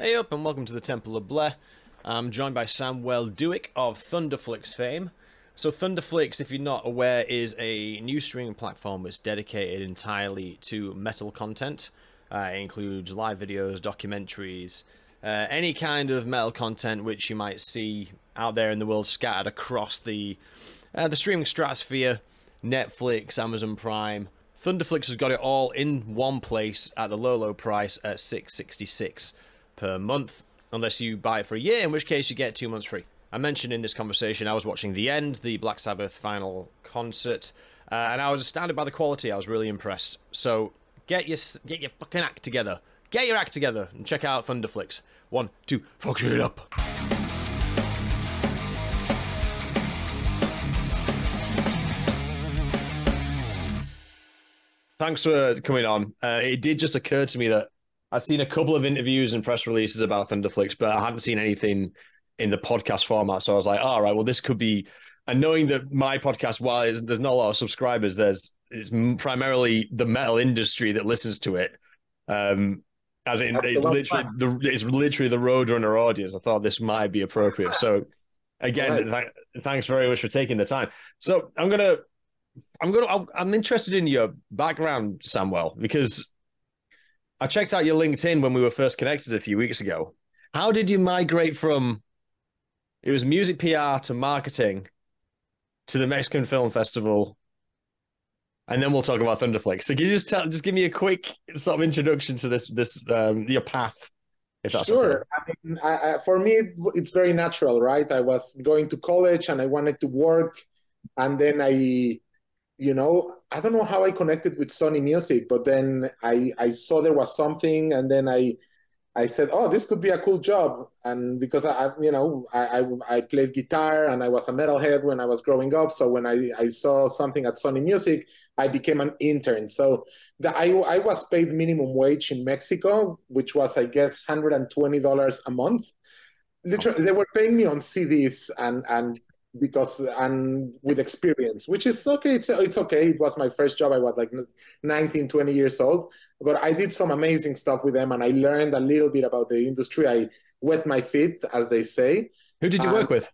Hey up and welcome to the Temple of Blair. I'm joined by Samuel Douek of Thunderflix fame. So Thunderflix, if you're not aware, is a new streaming platform that's dedicated entirely to metal content. Uh, it includes live videos, documentaries, uh, any kind of metal content which you might see out there in the world scattered across the uh, the streaming stratosphere, Netflix, Amazon Prime. Thunderflix has got it all in one place at the low low price at 666 per month, unless you buy it for a year, in which case you get two months free. I mentioned in this conversation I was watching The End, the Black Sabbath final concert, uh, and I was astounded by the quality. I was really impressed. So get your get your fucking act together. Get your act together and check out Thunderflix. One, two, fuck it up. Thanks for coming on. Uh, it did just occur to me that I've seen a couple of interviews and press releases about Thunderflix, but I hadn't seen anything in the podcast format. So I was like, all right, well, this could be. And knowing that my podcast, while there's not a lot of subscribers, there's it's primarily the metal industry that listens to it. Um, as in, it's literally the it's literally the Roadrunner audience. I thought this might be appropriate. So, again, right. th- thanks very much for taking the time. So I'm gonna, I'm gonna, I'm interested in your background, Samuel, because I checked out your LinkedIn when we were first connected a few weeks ago. How did you migrate from it was music PR to marketing to the Mexican Film Festival? And then we'll talk about Thunderflix. So can you just tell just give me a quick sort of introduction to this this um, your path? If that's sure. Okay. I mean, I, I, for me, it's very natural, right? I was going to college and I wanted to work, and then I you know i don't know how i connected with sony music but then i i saw there was something and then i i said oh this could be a cool job. And because i you know i i, I played guitar and i was a metalhead when i was growing up so when i i saw something at sony music i became an intern. So the, i i was paid minimum wage in mexico which was i guess $120 a month. Literally they were paying me on cds and and because and with experience which is okay it's, it's okay it was my first job i was like 19 20 years old but i did some amazing stuff with them and i learned a little bit about the industry i wet my feet as they say who did you work with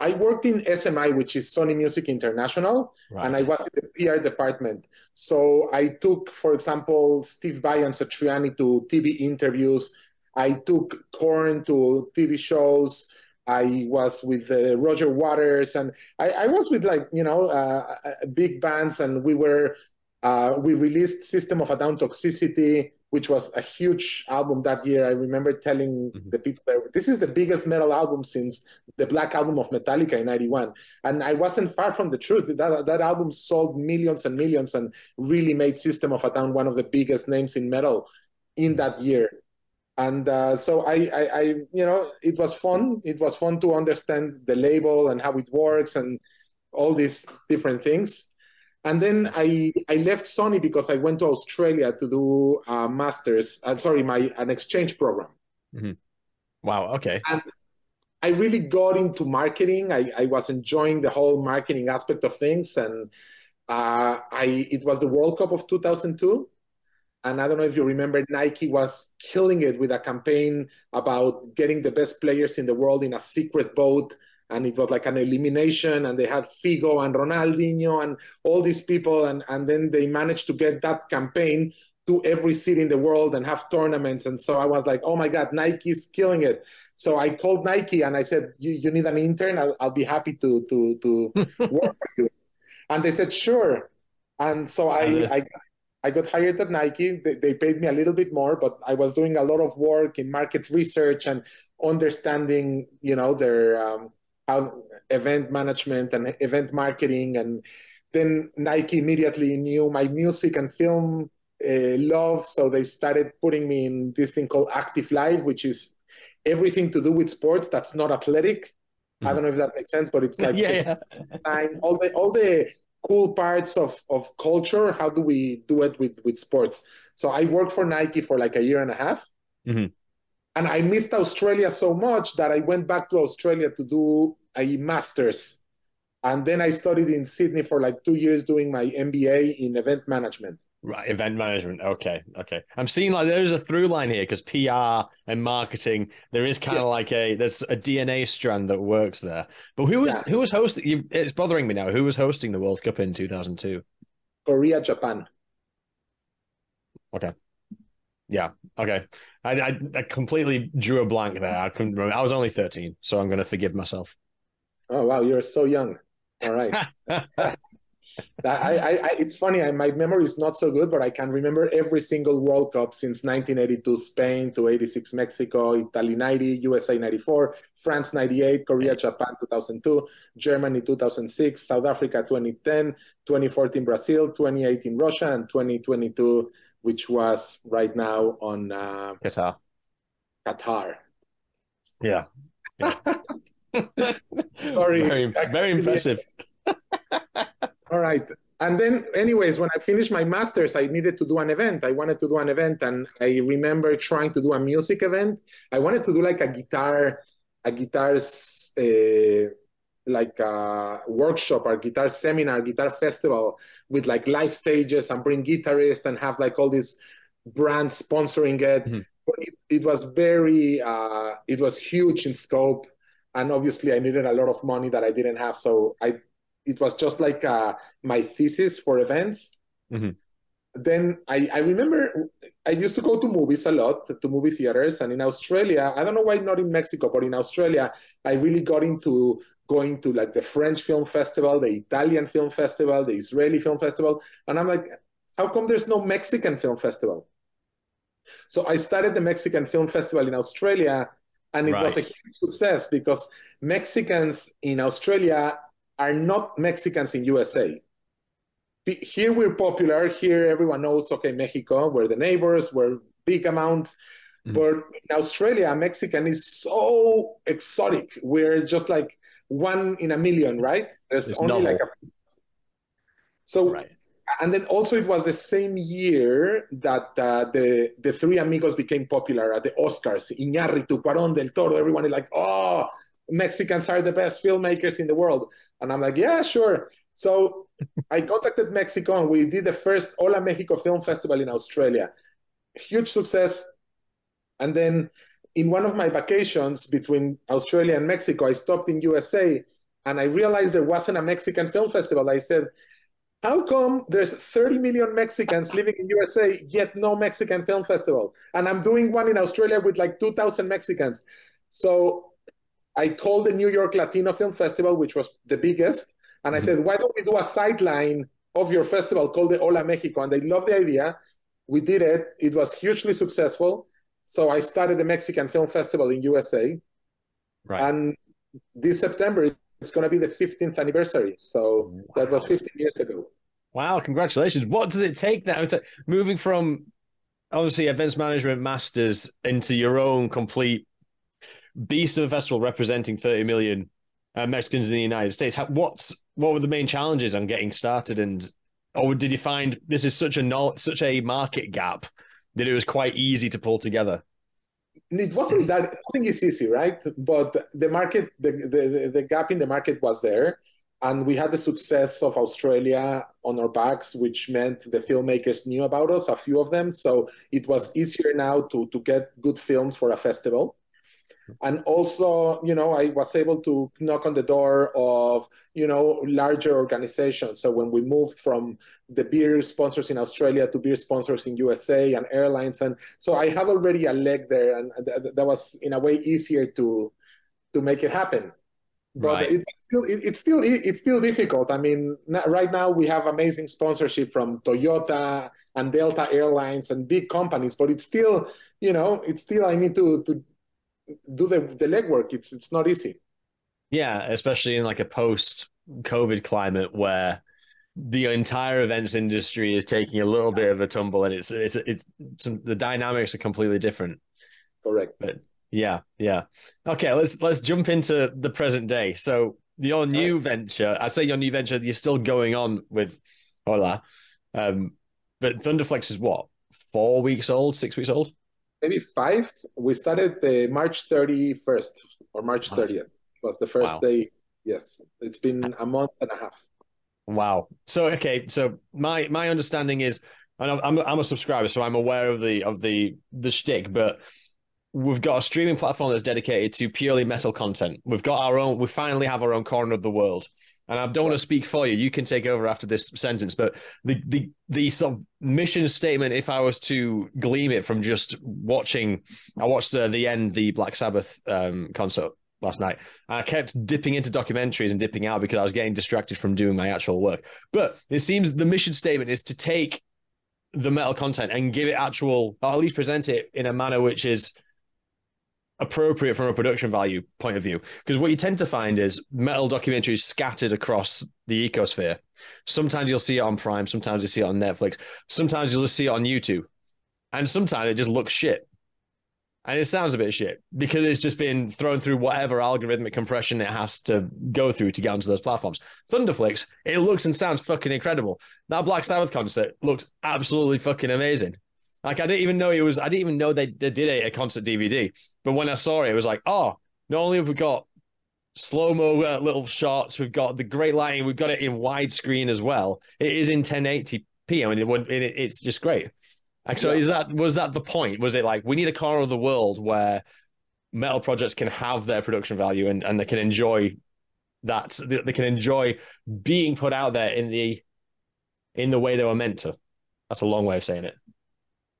I worked in SMI, which is Sony Music International, right. and I was in the PR department. So I took, for example, Steve Vai and Satriani to TV interviews. I took Korn to TV shows. I was with uh, Roger Waters, and I, I, was with like you know uh, uh, big bands, and we were uh, we released System of a Down Toxicity, which was a huge album that year. I remember telling mm-hmm. the people there, this is the biggest metal album since the Black Album of Metallica in '91, and I wasn't far from the truth. That that album sold millions and millions, and really made System of a Down one of the biggest names in metal in that year and uh, so I, I, I, you know, it was fun. It was fun to understand the label and how it works and all these different things. And then I, I left Sony because I went to Australia to do a master's. Uh, sorry, my an exchange program. Mm-hmm. Wow. Okay. And I really got into marketing. I, I was enjoying the whole marketing aspect of things, and uh, I it was the World Cup of 2002 and I don't know if you remember, Nike was killing it with a campaign about getting the best players in the world in a secret boat. And it was like an elimination, and they had Figo and Ronaldinho and all these people. And, and then they managed to get that campaign to every city in the world and have tournaments. And so I was like, oh my God, Nike's killing it. So I called Nike and I said, you, you need an intern? I'll, I'll be happy to, to, to work for you. And they said, sure. And so I, I, I got hired at Nike. They, they, paid me a little bit more, but I was doing a lot of work in market research and understanding, you know, their um, how event management and event marketing. And then Nike immediately knew my music and film uh, love, so they started putting me in this thing called Active Life, which is everything to do with sports that's not athletic. Mm-hmm. I don't know if that makes sense, but it's like yeah, yeah. all the all the cool parts of, of culture how do we do it with, with sports? So i worked for nike for like a year and a half. Mm-hmm. and i missed australia so much that i went back to australia to do a master's. And then i studied in sydney for like two years doing my mba in event management Right, event management. Okay, okay. I'm seeing like there's a through line here because PR and marketing. There is kind of yeah. like a there's a DNA strand that works there. But who was yeah. who was hosting? It's bothering me now. Who was hosting the World Cup in 2002? Korea, Japan. Okay. Yeah. Okay. I, I, I completely drew a blank there. I couldn't remember. I was only 13, so I'm going to forgive myself. Oh wow, you're so young. All right. I, I, I, it's funny. I, my memory is not so good, but I can remember every single World Cup since 1982 Spain to 86 Mexico, Italy 90, USA 94, France 98, Korea, Japan 2002, Germany 2006, South Africa 2010, 2014 Brazil, 2018 Russia, and 2022, which was right now on uh, Qatar. Qatar. Yeah. yeah. Sorry. Very, very impressive. All right. And then, anyways, when I finished my master's, I needed to do an event. I wanted to do an event, and I remember trying to do a music event. I wanted to do like a guitar, a guitar's uh, like a workshop or guitar seminar, guitar festival with like live stages and bring guitarists and have like all these brands sponsoring it. Mm-hmm. It, it, was very, uh, it was huge in scope, and obviously I needed a lot of money that I didn't have. So I it was just like uh, my thesis for events. Mm-hmm. Then I, I remember I used to go to movies a lot, to movie theaters. And in Australia, I don't know why not in Mexico, but in Australia, I really got into going to like the French Film Festival, the Italian Film Festival, the Israeli Film Festival. And I'm like, how come there's no Mexican Film Festival? So I started the Mexican Film Festival in Australia, and it right. was a huge success because Mexicans in Australia are not Mexicans in USA. Here we're popular. Here everyone knows, okay, Mexico, we're the neighbors, we're big amounts. Mm-hmm. But in Australia, Mexican is so exotic. We're just like one in a million, right? There's it's only novel. like a. So, right. and then also it was the same year that uh, the the three amigos became popular at the Oscars. Iñárritu, Cuarón, Del Toro. Everyone is like, oh, Mexicans are the best filmmakers in the world. And I'm like, yeah, sure. So I contacted Mexico and we did the first Hola Mexico Film Festival in Australia. Huge success. And then in one of my vacations between Australia and Mexico, I stopped in USA and I realized there wasn't a Mexican film festival. I said, how come there's 30 million Mexicans living in USA, yet no Mexican film festival? And I'm doing one in Australia with like 2,000 Mexicans. So I called the New York Latino Film Festival, which was the biggest, and I mm-hmm. said, why don't we do a sideline of your festival called the Hola Mexico? And they loved the idea. We did it. It was hugely successful. So I started the Mexican Film Festival in USA. Right. And this September, it's going to be the 15th anniversary. So wow. that was 15 years ago. Wow, congratulations. What does it take now to moving from obviously events management masters into your own complete beast of a festival representing 30 million uh, Mexicans in the United States. How, what's what were the main challenges on getting started, and or did you find this is such a not such a market gap that it was quite easy to pull together? It wasn't that I think it's easy, right? But the market, the, the the gap in the market was there, and we had the success of Australia on our backs, which meant the filmmakers knew about us, a few of them. So it was easier now to to get good films for a festival and also you know i was able to knock on the door of you know larger organizations so when we moved from the beer sponsors in australia to beer sponsors in usa and airlines and so i have already a leg there and th- that was in a way easier to to make it happen but right. it, still, it, it's still it's still difficult. I mean, right now we have amazing sponsorship from Toyota and Delta Airlines and big companies, but it's still, you know, it's still I need to to do the, the legwork. It's it's not easy. Yeah, especially in like a post COVID climate where the entire events industry is taking a little bit of a tumble and it's it's it's some, the dynamics are completely different. Correct. But yeah, yeah. Okay, let's let's jump into the present day. So your new right. venture, I say your new venture, you're still going on with Hola. Um, but Thunderflix is what, four weeks old, six weeks old? Maybe five. We started the March 31st or March 30th was the first wow. day. Yes, it's been a month and a half. Wow. So okay, so my my understanding is and I'm, I'm I'm a subscriber, so I'm aware of the of the the shtick, but we've got a streaming platform that's dedicated to purely metal content. We've got our own. We finally have our own corner of the world. And I don't want to speak for you. You can take over after this sentence. But the the the sort of mission statement, if I was to glean it from just watching, I watched uh, the end the Black Sabbath um, concert last night, and I kept dipping into documentaries and dipping out because I was getting distracted from doing my actual work. But it seems the mission statement is to take the metal content and give it actual, or at least present it in a manner which is appropriate from a production value point of view. Because what you tend to find is metal documentaries scattered across the ecosphere. Sometimes you'll see it on Prime, sometimes you see it on Netflix, sometimes you'll just see it on YouTube. And sometimes it just looks shit. And it sounds a bit shit because it's just been thrown through whatever algorithmic compression it has to go through to get onto those platforms. Thunderflix, it looks and sounds fucking incredible. That Black Sabbath concert looks absolutely fucking amazing. Like I didn't even know it was. I didn't even know they, they did a, a concert DVD. But when I saw it, it was like, oh, not only have we got slow mo uh, little shots, we've got the great lighting, we've got it in widescreen as well. It is in 1080p. I mean, it, it, it's just great. Like, so yeah. is that was that the point? Was it like we need a corner of the world where metal projects can have their production value and, and they can enjoy that they can enjoy being put out there in the in the way they were meant to. That's a long way of saying it.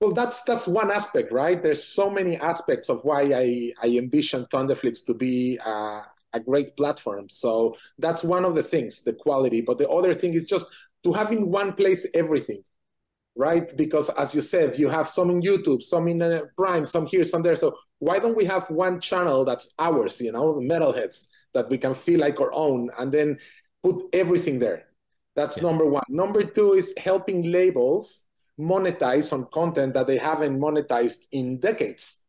Well, that's that's one aspect, right? There's so many aspects of why I, I envision Thunderflix to be uh, a great platform. So that's one of the things, the quality. But the other thing is just to have in one place everything, right? Because as you said, you have some in YouTube, some in uh, Prime, some here, some there. So why don't we have one channel that's ours, you know, metalheads that we can feel like our own, and then put everything there. That's yeah. number one. Number two is helping labels monetize on content that they haven't monetized in decades.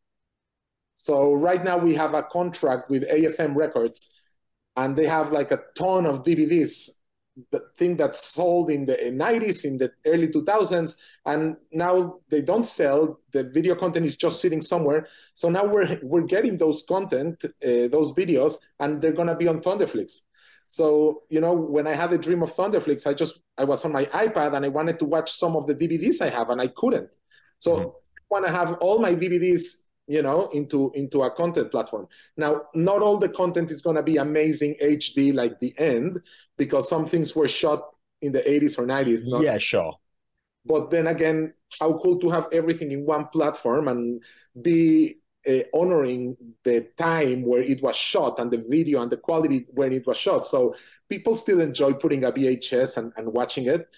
So right now we have a contract with AFM Records, and they have like a ton of DVDs, the thing that sold in the 90s, in the early 2000s, and now they don't sell. The video content is just sitting somewhere. So now we're we're getting those content, uh, those videos, and they're gonna be on Thunderflix. So, you know, when I had a dream of Thunderflix, I just I was on my iPad and I wanted to watch some of the DVDs I have and I couldn't. So mm-hmm. I want to have all my DVDs, you know, into into a content platform. Now, not all the content is going to be amazing HD like the end because some things were shot in the 80s or 90s. Not, yeah, sure. But then again, how cool to have everything in one platform and be uh, honoring the time where it was shot and the video and the quality when it was shot. So people still enjoy putting a VHS and, and watching it.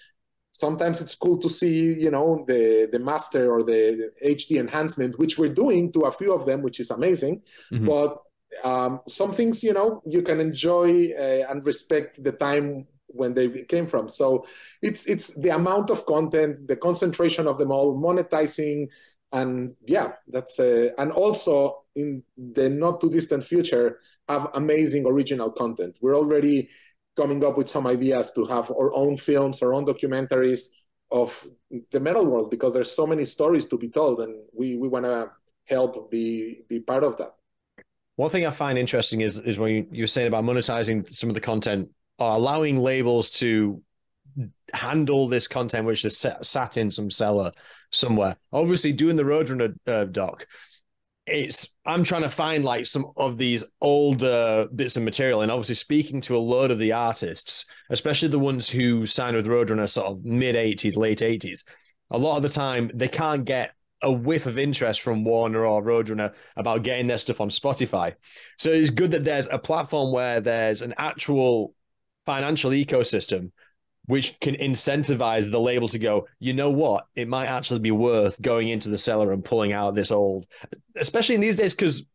Sometimes it's cool to see, you know, the the master or the HD enhancement, which we're doing to a few of them, which is amazing. Mm-hmm. But um, some things, you know, you can enjoy uh, and respect the time when they came from. So it's it's the amount of content, the concentration of them all, monetizing and yeah that's uh, and also in the not too distant future have amazing original content. We're already coming up with some ideas to have our own films our own documentaries of the metal world because there's so many stories to be told and we we want to help be be part of that. One thing i find interesting is is when you, you were saying about monetizing some of the content or allowing labels to handle this content which is sat in some cellar somewhere. Obviously, doing the Roadrunner uh, doc, it's I'm trying to find like some of these older bits of material, and obviously speaking to a load of the artists, especially the ones who signed with Roadrunner sort of mid '80s, late '80s. A lot of the time, they can't get a whiff of interest from Warner or Roadrunner about getting their stuff on Spotify. So it's good that there's a platform where there's an actual financial ecosystem which can incentivize the label to go, you know what, it might actually be worth going into the cellar and pulling out this old, especially in these days, because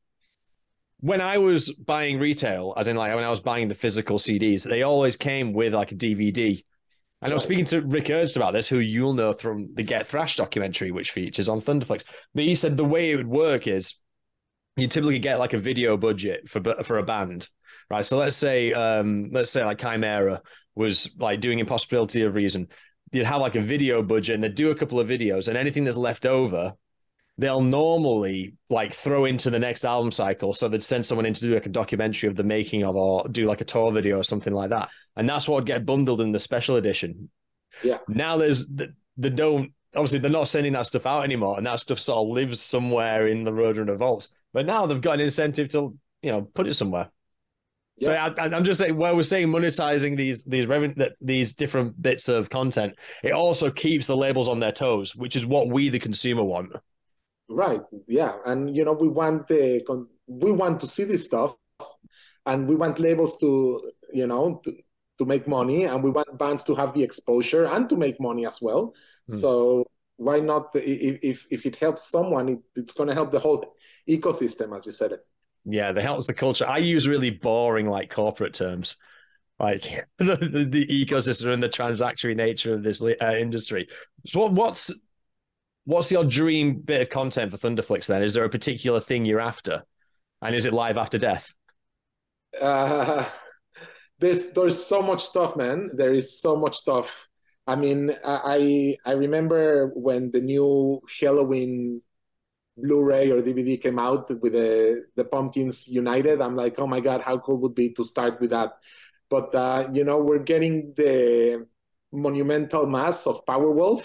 when I was buying retail, as in like when I was buying the physical CDs, they always came with like a DVD. And I was speaking to Rick Ernst about this, who you'll know from the Get Thrash documentary, which features on Thunderflix. But he said the way it would work is you typically get like a video budget for for a band, right? So let's say um, let's say like Chimaira was like doing Impossibility of Reason, you'd have like a video budget and they'd do a couple of videos, and anything that's left over, they'll normally like throw into the next album cycle. So they'd send someone in to do like a documentary of the making of, or do like a tour video or something like that. And that's what would get bundled in the special edition. Yeah. Now there's the, the don't obviously they're not sending that stuff out anymore, and that stuff sort of lives somewhere in the Roadrunner vaults. But now they've got an incentive to you know put it somewhere. So I, am just saying, where we're saying monetizing these these revenue these different bits of content, it also keeps the labels on their toes, which is what we the consumer want. Right. Yeah, and you know we want the we want to see this stuff, and we want labels to you know to, to make money, and we want bands to have the exposure and to make money as well. Hmm. So why not? If if if it helps someone, it, it's going to help the whole ecosystem, as you said it. Yeah, the helps the culture. I use really boring like corporate terms, like the, the, the ecosystem and the transactory nature of this uh, industry. So what, what's what's your dream bit of content for Thunderflix? Then is there a particular thing you're after, and is it live after death? Uh, there's there's so much stuff, man. There is so much stuff. I mean, I I remember when the new Helloween Blu-ray or DVD came out with the the Pumpkins United, I'm like, oh my god, how cool would be to start with that? But uh, you know, we're getting the monumental mass of Powerwolf,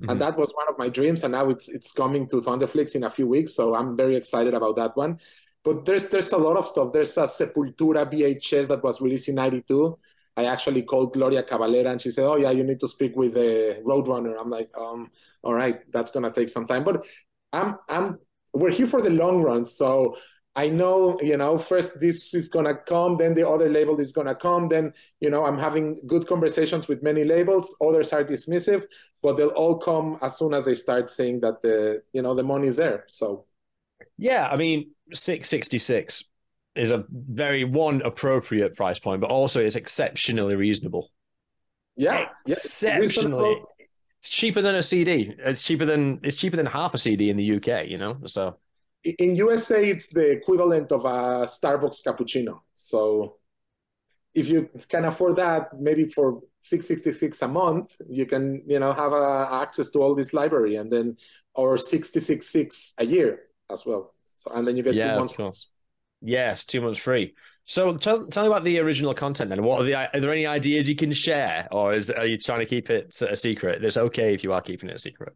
mm-hmm. and that was one of my dreams. And now it's it's coming to Thunderflix in a few weeks, so I'm very excited about that one. But there's there's a lot of stuff. There's a Sepultura VHS that was released in '92. I actually called Gloria Cavalera and she said, "Oh yeah, you need to speak with the Roadrunner." I'm like, um, all right, that's gonna take some time. But I'm I'm we're here for the long run. So I know, you know, first this is gonna come, then the other label is gonna come. Then, you know, I'm having good conversations with many labels. Others are dismissive, but they'll all come as soon as they start saying that the, you know, the money is there. So yeah, I mean, six sixty six is a very one appropriate price point, but also it's exceptionally reasonable. Yeah, exceptionally. It's cheaper than a CD. It's cheaper than it's cheaper than half a CD in the UK. You know, so in USA it's the equivalent of a Starbucks cappuccino. So if you can afford that, maybe for six sixty six a month, you can you know have uh, access to all this library, and then or sixty six six a year as well. So, and then you get yeah, two months. Yes, two months free. So tell, tell me about the original content then. What are the are there any ideas you can share, or is are you trying to keep it a secret? It's okay if you are keeping it a secret.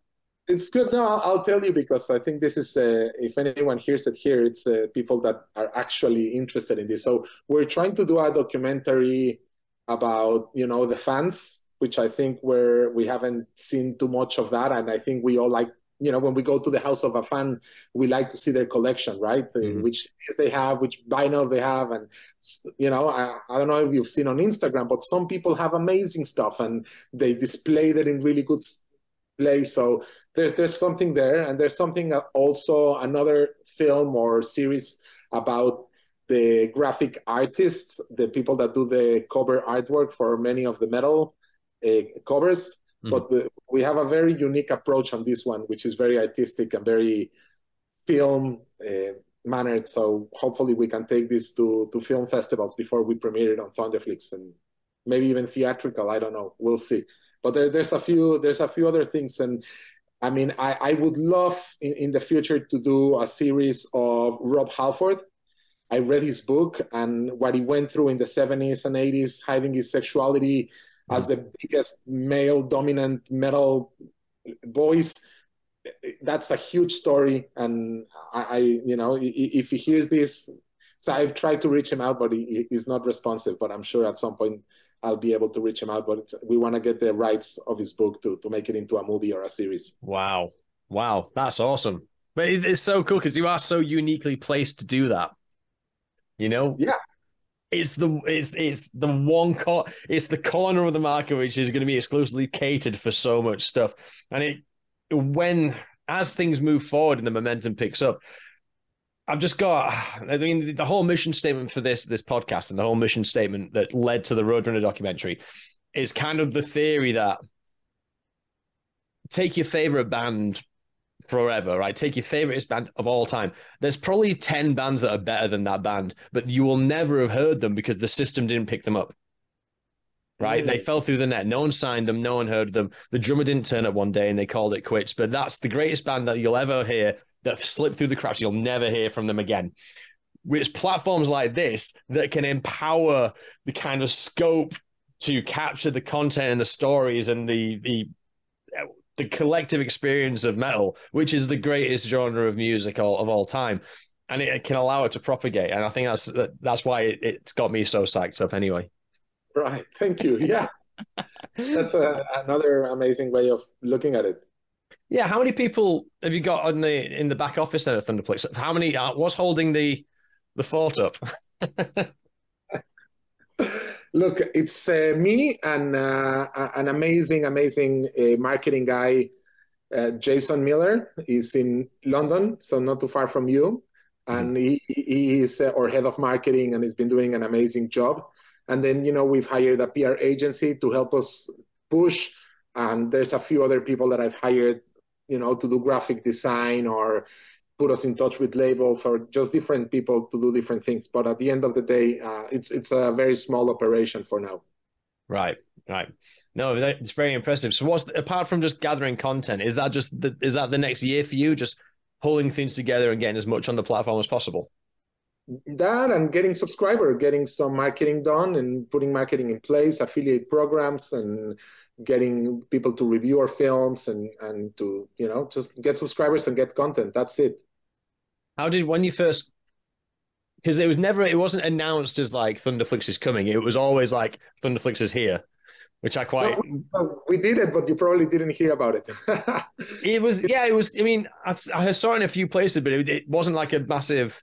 It's good. No, I'll, I'll tell you because I think this is uh, if anyone hears it here, it's uh, people that are actually interested in this. So we're trying to do a documentary about you know the fans, which I think where we haven't seen too much of that, and I think we all like you know when we go to the house of a fan we like to see their collection right? Mm-hmm. which they have which vinyls they have and you know I, I don't know if you've seen on instagram but some people have amazing stuff and they display that in really good place. So there's there's something there and there's something also another film or series about the graphic artists the people that do the cover artwork for many of the metal uh, covers Mm. But the, we have a very unique approach on this one, which is very artistic and very film uh, mannered. So hopefully we can take this to, to film festivals before we premiere it on Thunderflix and maybe even theatrical. I don't know. We'll see. But there, there's a few there's a few other things and I mean, I, I would love in, in the future to do a series of Rob Halford. I read his book and what he went through in the 70s and 80s, hiding his sexuality, as the biggest male dominant metal voice that's a huge story. And I, I, you know if he hears this so i've tried to reach him out but he, he's not responsive but i'm sure at some point i'll be able to reach him out. But we want to get the rights of his book to, to make it into a movie or a series. Wow. Wow. That's awesome. But it's so cool because you are so uniquely placed to do that. You know? Yeah it's the it's it's the one cor- it's the corner of the market which is going to be exclusively catered for so much stuff. And it when as things move forward and the momentum picks up I've just got I mean the whole mission statement for this this podcast and the whole mission statement that led to the Roadrunner documentary is kind of the theory that take your favorite band forever, right? Take your favorite band of all time. There's probably 10 bands that are better than that band, but you will never have heard them because the system didn't pick them up. Right? They fell through the net. No one signed them. No one heard them. The drummer didn't turn up one day and they called it quits. But that's the greatest band that you'll ever hear that slipped through the cracks. You'll never hear from them again. Which platforms like this that can empower the kind of scope to capture the content and the stories and the the the collective experience of metal, which is the greatest genre of music all, of all time, and it, it, can allow it to propagate. And I think that's that's why it, it's got me so psyched up. Anyway, right? Thank you. Yeah, that's a, another amazing way of looking at it. Yeah, how many people have you got on the in the back office at Thunderflix? How many? Uh, what's holding the the fort up? Look, it's uh, me and uh, an amazing, amazing uh, marketing guy, uh, Jason Miller. He's in London, so not too far from you. And he, he is uh, our head of marketing and he's been doing an amazing job. And then, you know, we've hired a PR agency to help us push. And there's a few other people that I've hired, you know, to do graphic design or put us in touch with labels or just different people to do different things. But at the end of the day, uh, it's it's a very small operation for now. Right, right. No, it's very impressive. So, what's apart from just gathering content? Is that just the, is that the next year for you? Just pulling things together and getting as much on the platform as possible. That and getting subscriber, getting some marketing done, and putting marketing in place, affiliate programs, and getting people to review our films and and to you know just get subscribers and get content. That's it. How did when you first? Because it was never, it wasn't announced as like Thunderflix is coming. It was always like Thunderflix is here, which I quite. No, we did it, but you probably didn't hear about it. it was, yeah, it was. I mean, I, I saw it in a few places, but it, it wasn't like a massive.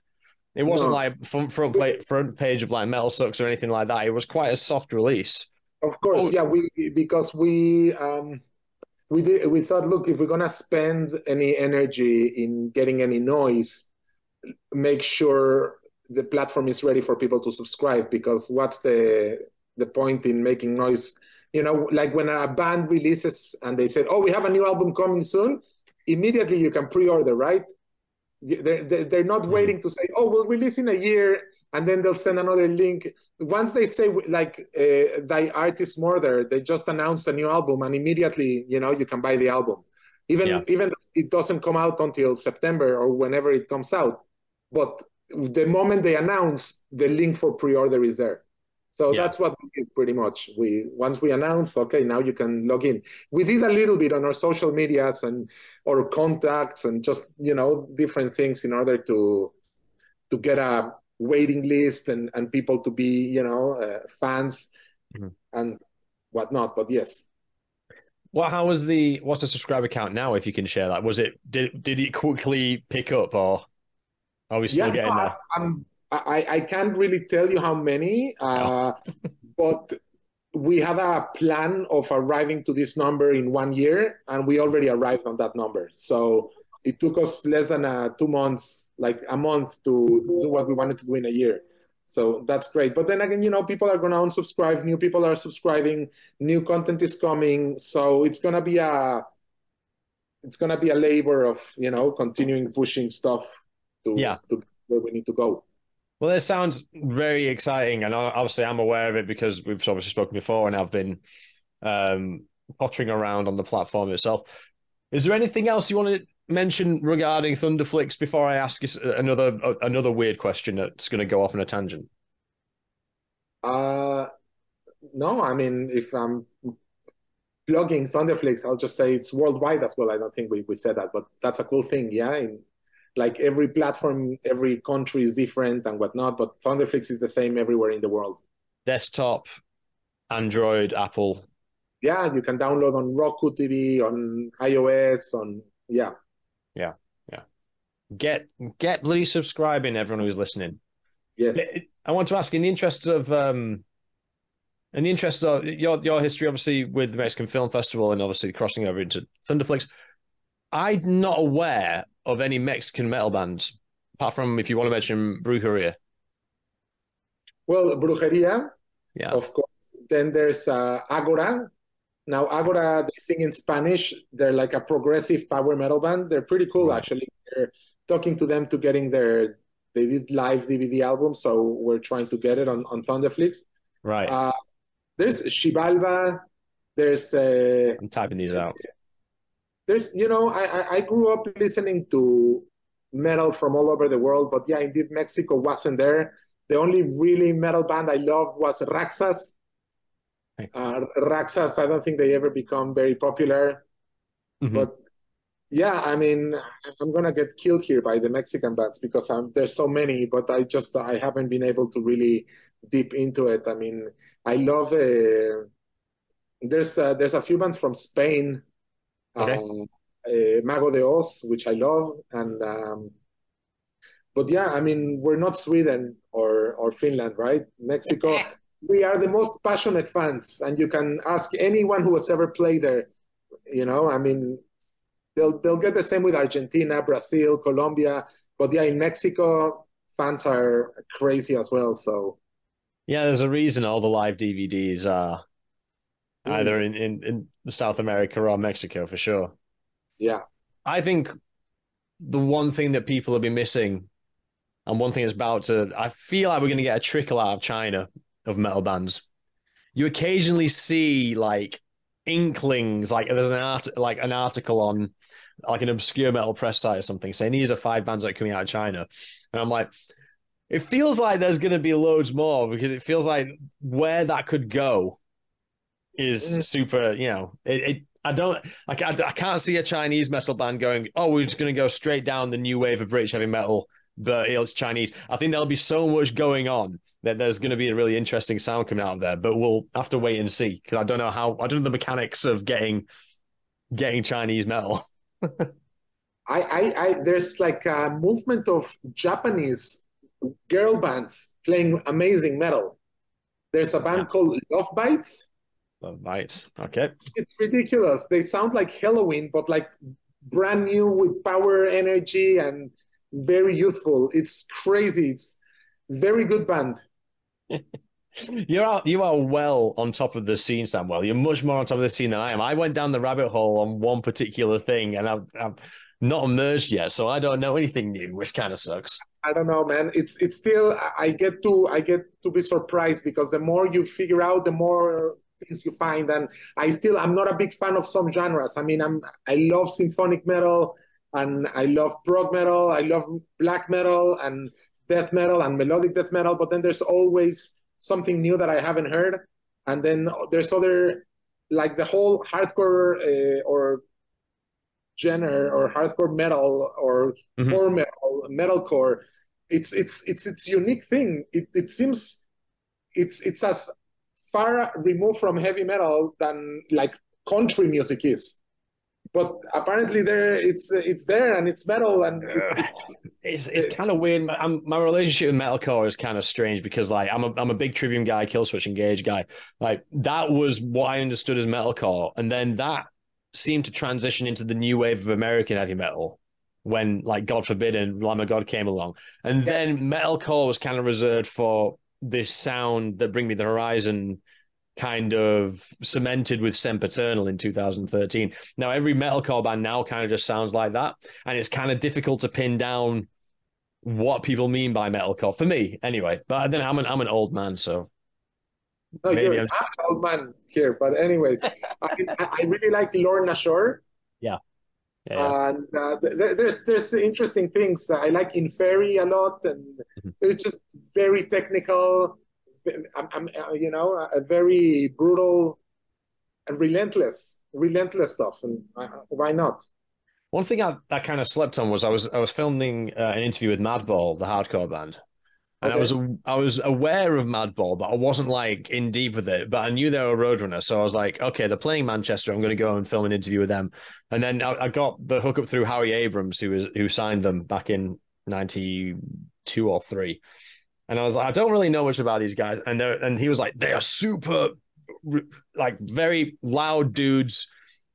It wasn't no. like front front, plate, front page of like Metal Sucks or anything like that. It was quite a soft release. Of course, oh. yeah. We because we um we did we thought, look, if we're gonna spend any energy in getting any noise, make sure the platform is ready for people to subscribe because what's the the point in making noise? You know like when a band releases and they said oh we have a new album coming soon immediately you can pre-order right? They're, they're not mm-hmm. waiting to say oh we'll release in a year and then they'll send another link. Once they say like uh, Thy Art Is Murder they just announced a new album and immediately you know you can buy the album. Even yeah. even it doesn't come out until september or whenever it comes out but the moment they announce, the link for pre-order is there. So yeah. that's what we did pretty much. We once we announce, okay, now you can log in. We did a little bit on our social medias and our contacts and just you know different things in order to to get a waiting list and and people to be you know uh, fans mm-hmm. and whatnot. But yes. Well, how was the what's the subscriber count now? If you can share that, was it did did it quickly pick up or? Are we still yeah, getting there? I'm, I, I can't really tell you how many, uh, but we had a plan of arriving to this number in one year, and we already arrived on that number. So it took us less than uh, two months, like a month, to do what we wanted to do in a year. So that's great. But then again, you know, people are going to unsubscribe. New people are subscribing. New content is coming. So it's going to be a it's going to be a labor of you know continuing pushing stuff to, yeah. to where we need to go. Well, this sounds very exciting, and obviously I'm aware of it because we've obviously spoken before, and I've been um, pottering around on the platform itself. Is there anything else you want to mention regarding Thunderflix before I ask you another another weird question that's going to go off on a tangent? Uh, no. I mean, if I'm plugging Thunderflix, I'll just say it's worldwide as well. I don't think we, we said that, but that's a cool thing. Yeah, in like every platform, every country is different and whatnot, but Thunderflix is the same everywhere in the world. Desktop, Android, Apple. Yeah, you can download on Roku TV, on iOS, on yeah. Yeah, yeah. Get get bloody subscribing, everyone who's listening. Yes. I want to ask, in the interest of um, in the interest of your your history, obviously with the Mexican Film Festival and obviously crossing over into Thunderflix, I'm not aware of any Mexican metal bands, apart from if you want to mention Brujeria. Well, Brujeria, yeah, of course. Then there's uh, Agora. Now, Agora, they sing in Spanish. They're like a progressive power metal band. They're pretty cool, right. actually. We're talking to them to getting their. They did live DVD album, so we're trying to get it on on Thunderflix. Right. Uh, there's Xibalba. There's. Uh, I'm typing these out there's you know I, I grew up listening to metal from all over the world, but yeah, indeed Mexico wasn't there. The only really metal band I loved was Raxas. Uh, Raxas, I don't think they ever become very popular. Mm-hmm. But yeah, I mean, I'm gonna get killed here by the Mexican bands because I'm, there's so many, but I just I haven't been able to really deep into it. I mean, I love. Uh, there's uh, there's a few bands from Spain, okay. uh, uh, Mago de Oz, which I love, and um, but yeah, I mean, we're not Sweden or or Finland, right? Mexico. we are the most passionate fans, and you can ask anyone who has ever played there. You know, I mean, they'll they'll get the same with Argentina, Brazil, Colombia, but yeah, in Mexico, fans are crazy as well. So yeah, there's a reason all the live DVDs are mm. either in, in in South America or Mexico for sure. Yeah, I think the one thing that people have been missing, and one thing is about to, I feel like we're going to get a trickle out of China of metal bands. You occasionally see like inklings, like there's an art, like an article on like an obscure metal press site or something saying these are five bands that are coming out of China. And I'm like, it feels like there's going to be loads more because it feels like where that could go is mm. super, you know, it, it I don't, I, I, I can't see a Chinese metal band going, oh, we're just going to go straight down the new wave of British heavy metal, but it's Chinese. I think there'll be so much going on that there's going to be a really interesting sound coming out of there, but we'll have to wait and see because I don't know how, I don't know the mechanics of getting, getting Chinese metal. I, I, I, there's like a movement of Japanese girl bands playing amazing metal. There's a band yeah. called Love Bites. Oh, Love Bites. Okay. It's ridiculous. They sound like Helloween, but like brand new with power, energy, and very youthful. It's crazy. It's very good band. You're out, you are well on top of the scene, Samuel. You're much more on top of the scene than I am. I went down the rabbit hole on one particular thing, and I've, I've not emerged yet, so I don't know anything new, which kind of sucks. I don't know, man. It's it's still I get to I get to be surprised because the more you figure out, the more things you find. And I still I'm not a big fan of some genres. I mean, I'm I love symphonic metal and I love prog metal. I love black metal and death metal and melodic death metal. But then there's always something new that I haven't heard. And then there's other, like the whole hardcore uh, or genre or hardcore metal or mm-hmm. core metal, metalcore. It's it's it's it's unique thing. It it seems it's it's as far removed from heavy metal than like country music is but apparently there it's it's there and it's metal and it's it's kind of weird. My, my relationship with metalcore is kind of strange because like I'm a I'm a big Trivium guy, Killswitch Engage guy. Like that was what I understood as metalcore, and then that seemed to transition into the new wave of American heavy metal when like God Forbid and Lamb of God came along, and yes. then metalcore was kind of reserved for this sound that Bring Me the Horizon kind of cemented with Sempiternal in 2013. Now every metalcore band now kind of just sounds like that, and it's kind of difficult to pin down what people mean by metalcore for me, anyway. But then I'm an I'm an old man, so. No, you're I'm... an old man here, but anyways, I, I really like Lorna Shore. Yeah. Yeah. And uh, th- there's there's interesting things. I like Inferi a lot, and mm-hmm. it's just very technical. I'm, I'm, uh, you know, a very brutal and relentless, relentless stuff. And uh, why not? One thing I, I kind of slept on was I was I was filming uh, an interview with Madball, the hardcore band, and okay. I was I was aware of Madball, but I wasn't like in deep with it. But I knew they were a Roadrunner, so I was like, okay, they're playing Manchester. I'm going to go and film an interview with them. And then I, I got the hookup through Howie Abrams, who was who signed them back in '92 or three. And I was like, I don't really know much about these guys. And they and he was like, they are super, like very loud dudes.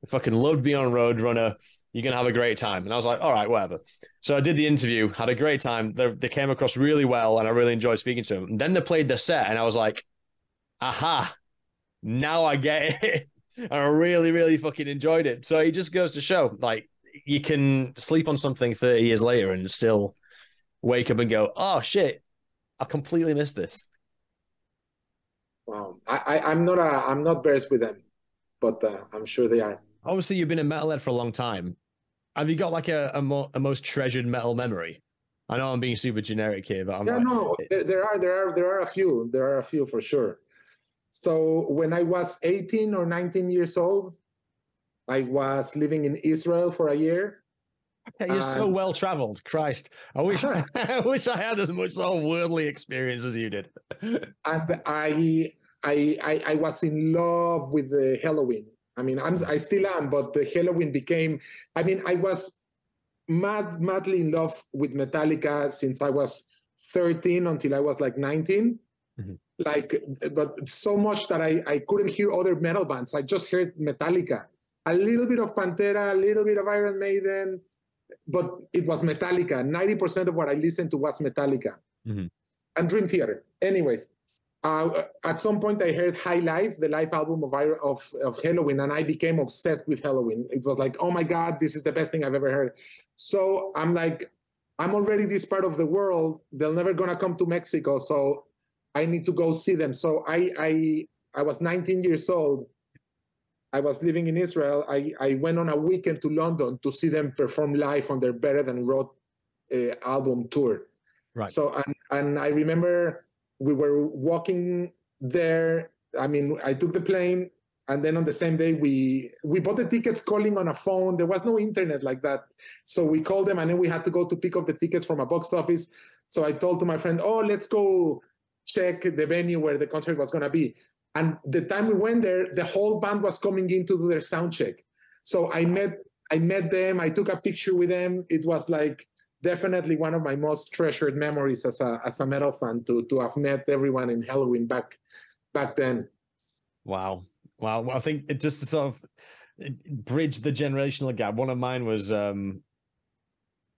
Fucking loved being on Roadrunner. You're gonna have a great time. And I was like, all right, whatever. So I did the interview, had a great time. They, they came across really well, and I really enjoyed speaking to them. And then they played the set, and I was like, aha, now I get it. and I really, really fucking enjoyed it. So it just goes to show, like, you can sleep on something 30 years later and still wake up and go, oh shit, I completely missed this. Wow, I, I am not a I'm not versed with them, but uh, I'm sure they are. Obviously, you've been in metalhead for a long time. Have you got like a a, mo- a most treasured metal memory? I know I'm being super generic here, but I'm yeah, like... no, there, there are there are there are a few. There are a few for sure. So when I was 18 or 19 years old, I was living in Israel for a year. You're so well traveled, Christ! I wish I wish I had as much sort of worldly experience as you did. and I, I, I, I was in love with the Helloween. I mean, I'm, I still am, but the Helloween became. I mean, I was mad, madly in love with Metallica since I was 13 until I was like 19. Mm-hmm. Like, but so much that I, I couldn't hear other metal bands. I just heard Metallica, a little bit of Pantera, a little bit of Iron Maiden, but it was Metallica. 90% of what I listened to was Metallica mm-hmm. and Dream Theater. Anyways, uh, at some point I heard High Live, the live album of, of, of Helloween, and I became obsessed with Helloween. It was like, oh my God, this is the best thing I've ever heard. So I'm like, I'm already this part of the world. They're never gonna come to Mexico, so I need to go see them. So I I I was 19 years old. I was living in Israel. I, I went on a weekend to London to see them perform live on their Better Than Raw uh, album tour. Right. So and and I remember we were walking there. I mean, I took the plane and then on the same day we we bought the tickets calling on a phone. There was no internet like that. So we called them and then we had to go to pick up the tickets from a box office. So i told to my friend oh let's go check the venue where the concert was going to be. And the time we went there the whole band was coming in to do their sound check. So i met i met them. I took a picture with them. It was like definitely one of my most treasured memories as a as a metal fan to to have met everyone in Helloween back back then wow well, I think it just to sort of bridge the generational gap. One of mine was um,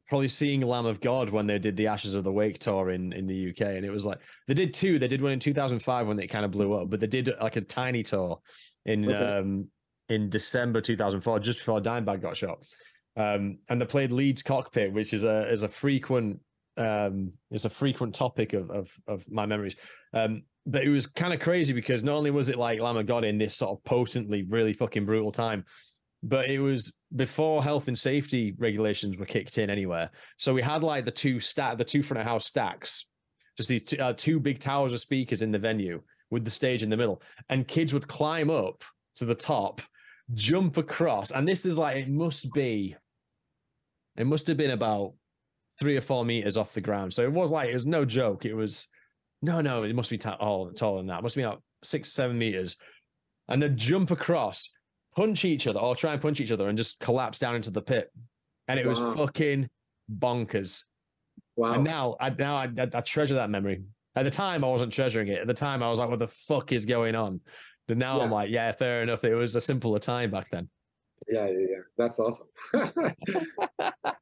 probably seeing Lamb of God when they did the Ashes of the Wake tour in in the UK, and it was like they did two. They did one in 2005 when it kind of blew up, but they did like a tiny tour in okay. um, in December 2004, just before Dimebag got shot. Um, and they played Leeds Cockpit, which is a is a frequent um, it's a frequent topic of of, of my memories. Um, but it was kind of crazy because not only was it like Lamb of God in this sort of potently, really fucking brutal time, but it was before health and safety regulations were kicked in anywhere. So we had like the two stat, the two front of house stacks, just these two, uh, two big towers of speakers in the venue with the stage in the middle, and kids would climb up to the top, jump across, and this is like it must be, it must have been about three or four meters off the ground. So it was like it was no joke. It was no, no, it must be t- oh, taller than that. It must be about six, seven meters. And then jump across, punch each other, or try and punch each other and just collapse down into the pit. And it wow. was fucking bonkers. Wow. And now I now I, I, I, treasure that memory. At the time, I wasn't treasuring it. At the time, I was like, what the fuck is going on? But now yeah. I'm like, yeah, fair enough. It was a simpler time back then. Yeah, yeah, yeah. That's awesome.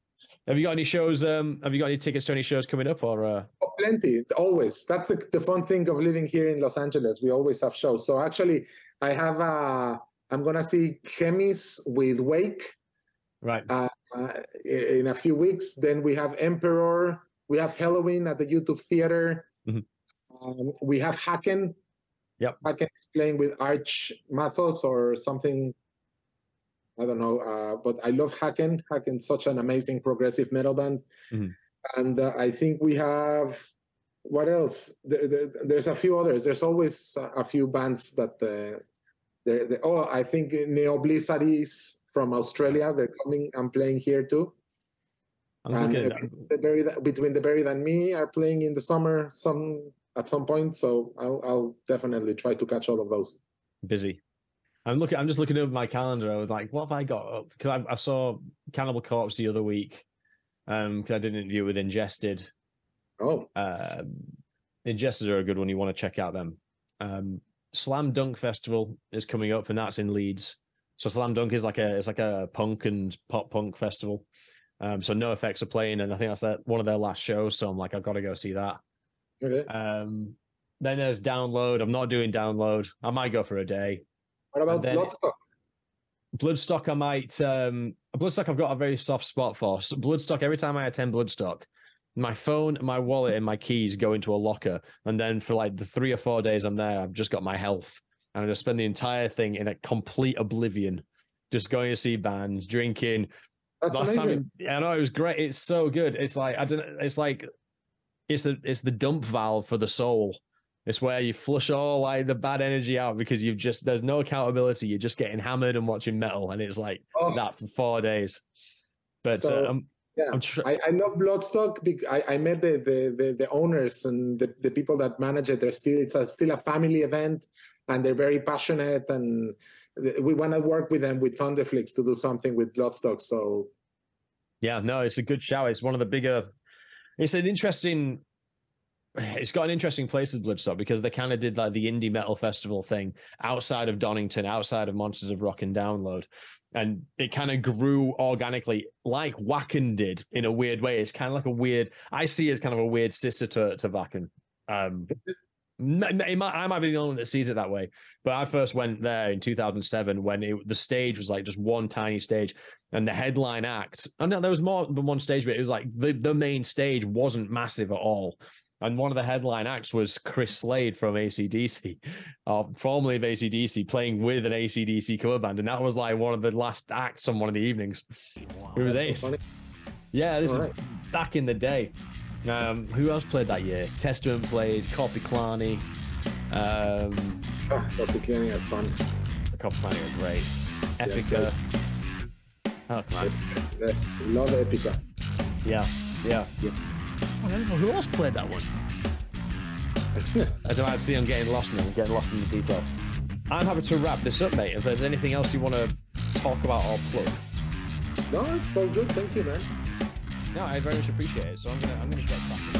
Have you got any shows? Um, have you got any tickets to any shows coming up? Or uh... oh, plenty, always. That's the, the fun thing of living here in Los Angeles. We always have shows. So actually, I have. Uh, I'm gonna see Khemmis with Wake. Right. Uh, uh, in a few weeks, then we have Emperor. We have Helloween at the YouTube Theater. Mm-hmm. Um, we have Haken. Yep. Haken is playing with Arch Mathos or something I don't know, uh, but I love Haken. Haken's such an amazing progressive metal band, mm-hmm. and uh, I think we have what else? There, there, there's a few others. There's always a few bands that uh, they're, they're, oh, I think Ne Obliviscaris is from Australia. They're coming and playing here too. and the buried, between the buried and me are playing in the summer some at some point. So I'll, I'll definitely try to catch all of those. Busy. I'm looking. I'm just looking over my calendar. I was like, "What have I got up?" Because I, I, saw Cannibal Corpse the other week. Um, because I did an interview with Ingested. Oh, uh, Ingested are a good one. You want to check out them. Um, Slam Dunk Festival is coming up, and that's in Leeds. So Slam Dunk is like a it's like a punk and pop punk festival. Um, so NOFX are playing, and I think that's their, one of their last shows. So I'm like, I've got to go see that. Okay. Um, then there's Download. I'm not doing Download. I might go for a day. What about Bloodstock? Bloodstock, I might. Um, Bloodstock, I've got a very soft spot for. So Bloodstock, every time I attend Bloodstock, my phone, my wallet, and my keys go into a locker. And then for like the three or four days I'm there, I've just got my health. And I just spend the entire thing in a complete oblivion, just going to see bands, drinking. That's Last amazing. Time, I know it was great. It's so good. It's like I don't. It's like it's the it's the dump valve for the soul It's where you flush all like the bad energy out because you've just there's no accountability. You're just getting hammered and watching metal, and it's like oh. that for four days. But so, um, yeah, tr- I, I, love Bloodstock. Because I, I met the, the, the the owners and the, the people that manage it. They're still it's a, still a family event, and they're very passionate. And we want to work with them with Thunderflix to do something with Bloodstock. So yeah, no, it's a good show. It's one of the bigger. It's an interesting. It's got an interesting place with Bloodstock because they kind of did like the indie metal festival thing outside of Donington, outside of Monsters of Rock and Download, and it kind of grew organically, like Wacken did in a weird way. It's kind of like a weird. I see it as kind of a weird sister to to Wacken. Um, might, I might be the only one that sees it that way, but I first went there in 2007 when it, the stage was like just one tiny stage, and the headline act. And there was more than one stage, but it was like the the main stage wasn't massive at all. And one of the headline acts was Chris Slade from ACDC, uh, formerly of ACDC, playing with an ACDC cover band, and that was like one of the last acts on one of the evenings. Wow, it was ace. So yeah, this is back in the day. Um, who else played that year? Testament played, Korpiklaani. Um, oh, Korpiklaani had fun. Korpiklaani were great. Epica. Yeah, oh, come on. Yes, love Epica. Yeah, yeah. yeah. I don't know who else played that one. I don't know. See, I'm getting lost now. I'm getting lost in the detail. I'm happy to wrap this up, mate. If there's anything else you want to talk about or plug. No, it's so good. Thank you, man. No, I very much appreciate it. So I'm gonna I'm gonna get back.